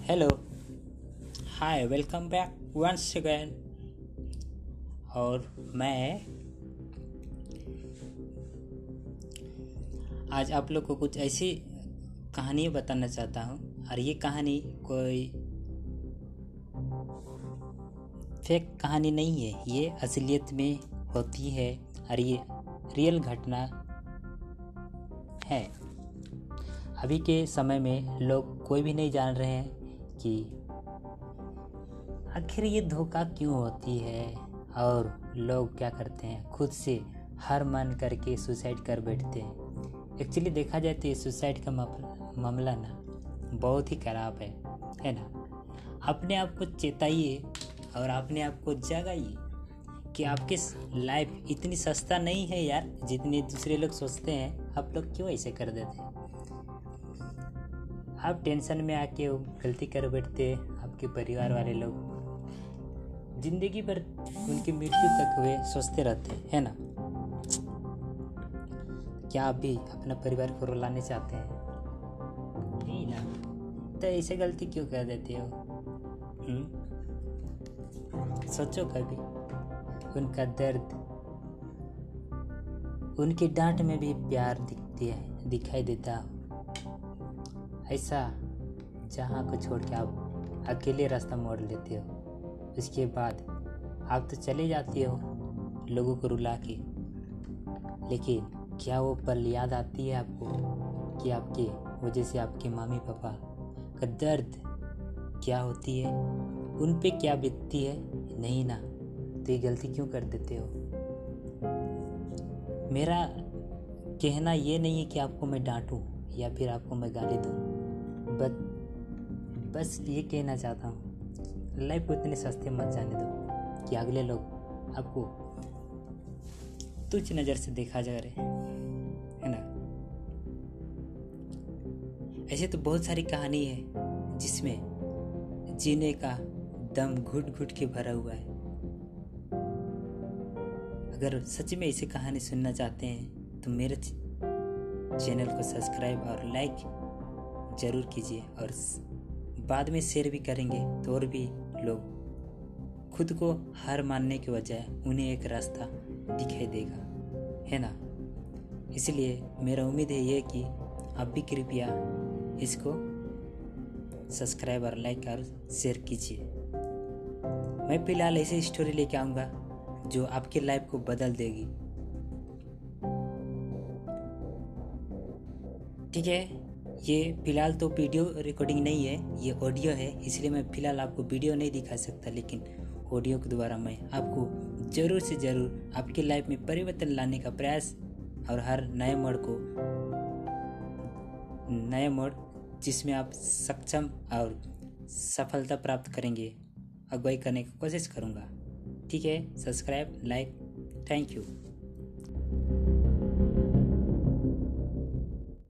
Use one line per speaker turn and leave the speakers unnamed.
Hello hi welcome back once again और मैं आज आप लोग को कुछ ऐसी कहानी बताना चाहता हूँ। और ये कहानी कोई फेक कहानी नहीं है। ये असलियत में होती है और ये रियल घटना है। अभी के समय में लोग कोई भी नहीं जान रहे हैं। कि आखिर ये धोखा क्यों होती है? और लोग क्या करते हैं? खुद से हर मन करके सुसाइड कर बैठते हैं। एक्चुअली देखा जाए तो ये सुसाइड का मामला ना बहुत ही ख़राब है है ना? अपने आप को चेताइए और अपने आप को जगाइए कि आपके लाइफ इतनी सस्ता नहीं है यार, जितने दूसरे लोग सोचते हैं, आप लोग क्यों ऐसे कर देते हैं? आप टेंशन में आके गलती कर बैठते आपके परिवार वाले लोग। ज़िंदगी भर उनकी मृत्यु तक वे सोचते रहते हैं ना? क्या आप भी अपना परिवार को रुलाने चाहते हैं? नहीं ना। तो ऐसे गलती क्यों कर देते हो? सोचो कभी। उनका दर्द, उनकी डांट में भी प्यार दिखती है, दिखाई देता ऐसा जहाँ को छोड़ के आप अकेले रास्ता मोड़ लेते हो, उसके बाद आप तो चले जाते हो लोगों को रुला के। लेकिन क्या वो पल याद आती है आपको कि आपके वजह से आपके मामी पापा का दर्द क्या होती है? उन पे क्या बीतती है? नहीं ना तो ये गलती क्यों कर देते हो? मेरा कहना ये नहीं है कि आपको मैं डांटूं या फिर आपको मैं गाली दूँ। बस बस ये कहना चाहता हूँ। लाइफ को इतने सस्ते मत जाने दो कि अगले लोग आपको तुच्छ नज़र से देखा जा रहे है। ना? ऐसे तो बहुत सारी कहानी है जिसमें जीने का दम घुट घुट के भरा हुआ है। अगर सच में ऐसी कहानी सुनना चाहते हैं तो मेरे चैनल को सब्सक्राइब और लाइक ज़रूर कीजिए और बाद में शेयर भी करेंगे तो और भी लोग खुद को हार मानने के बजाय उन्हें एक रास्ता दिखाई देगा। है ना? इसलिए मेरा उम्मीद है ये कि आप भी कृपया इसको सब्सक्राइब और लाइक और शेयर कीजिए। मैं फ़िलहाल ऐसी स्टोरी लेके आऊँगा जो आपकी लाइफ को बदल देगी। ठीक है? ये फ़िलहाल तो वीडियो रिकॉर्डिंग नहीं है, ये ऑडियो है, इसलिए मैं फ़िलहाल आपको वीडियो नहीं दिखा सकता, लेकिन ऑडियो के द्वारा मैं आपको ज़रूर से ज़रूर आपकी लाइफ में परिवर्तन लाने का प्रयास और हर नए मोड़ को, नए मोड़ जिसमें आप सक्षम और सफलता प्राप्त करेंगे, अगुवाई करने की कोशिश करूँगा। ठीक है सब्सक्राइब लाइक थैंक यू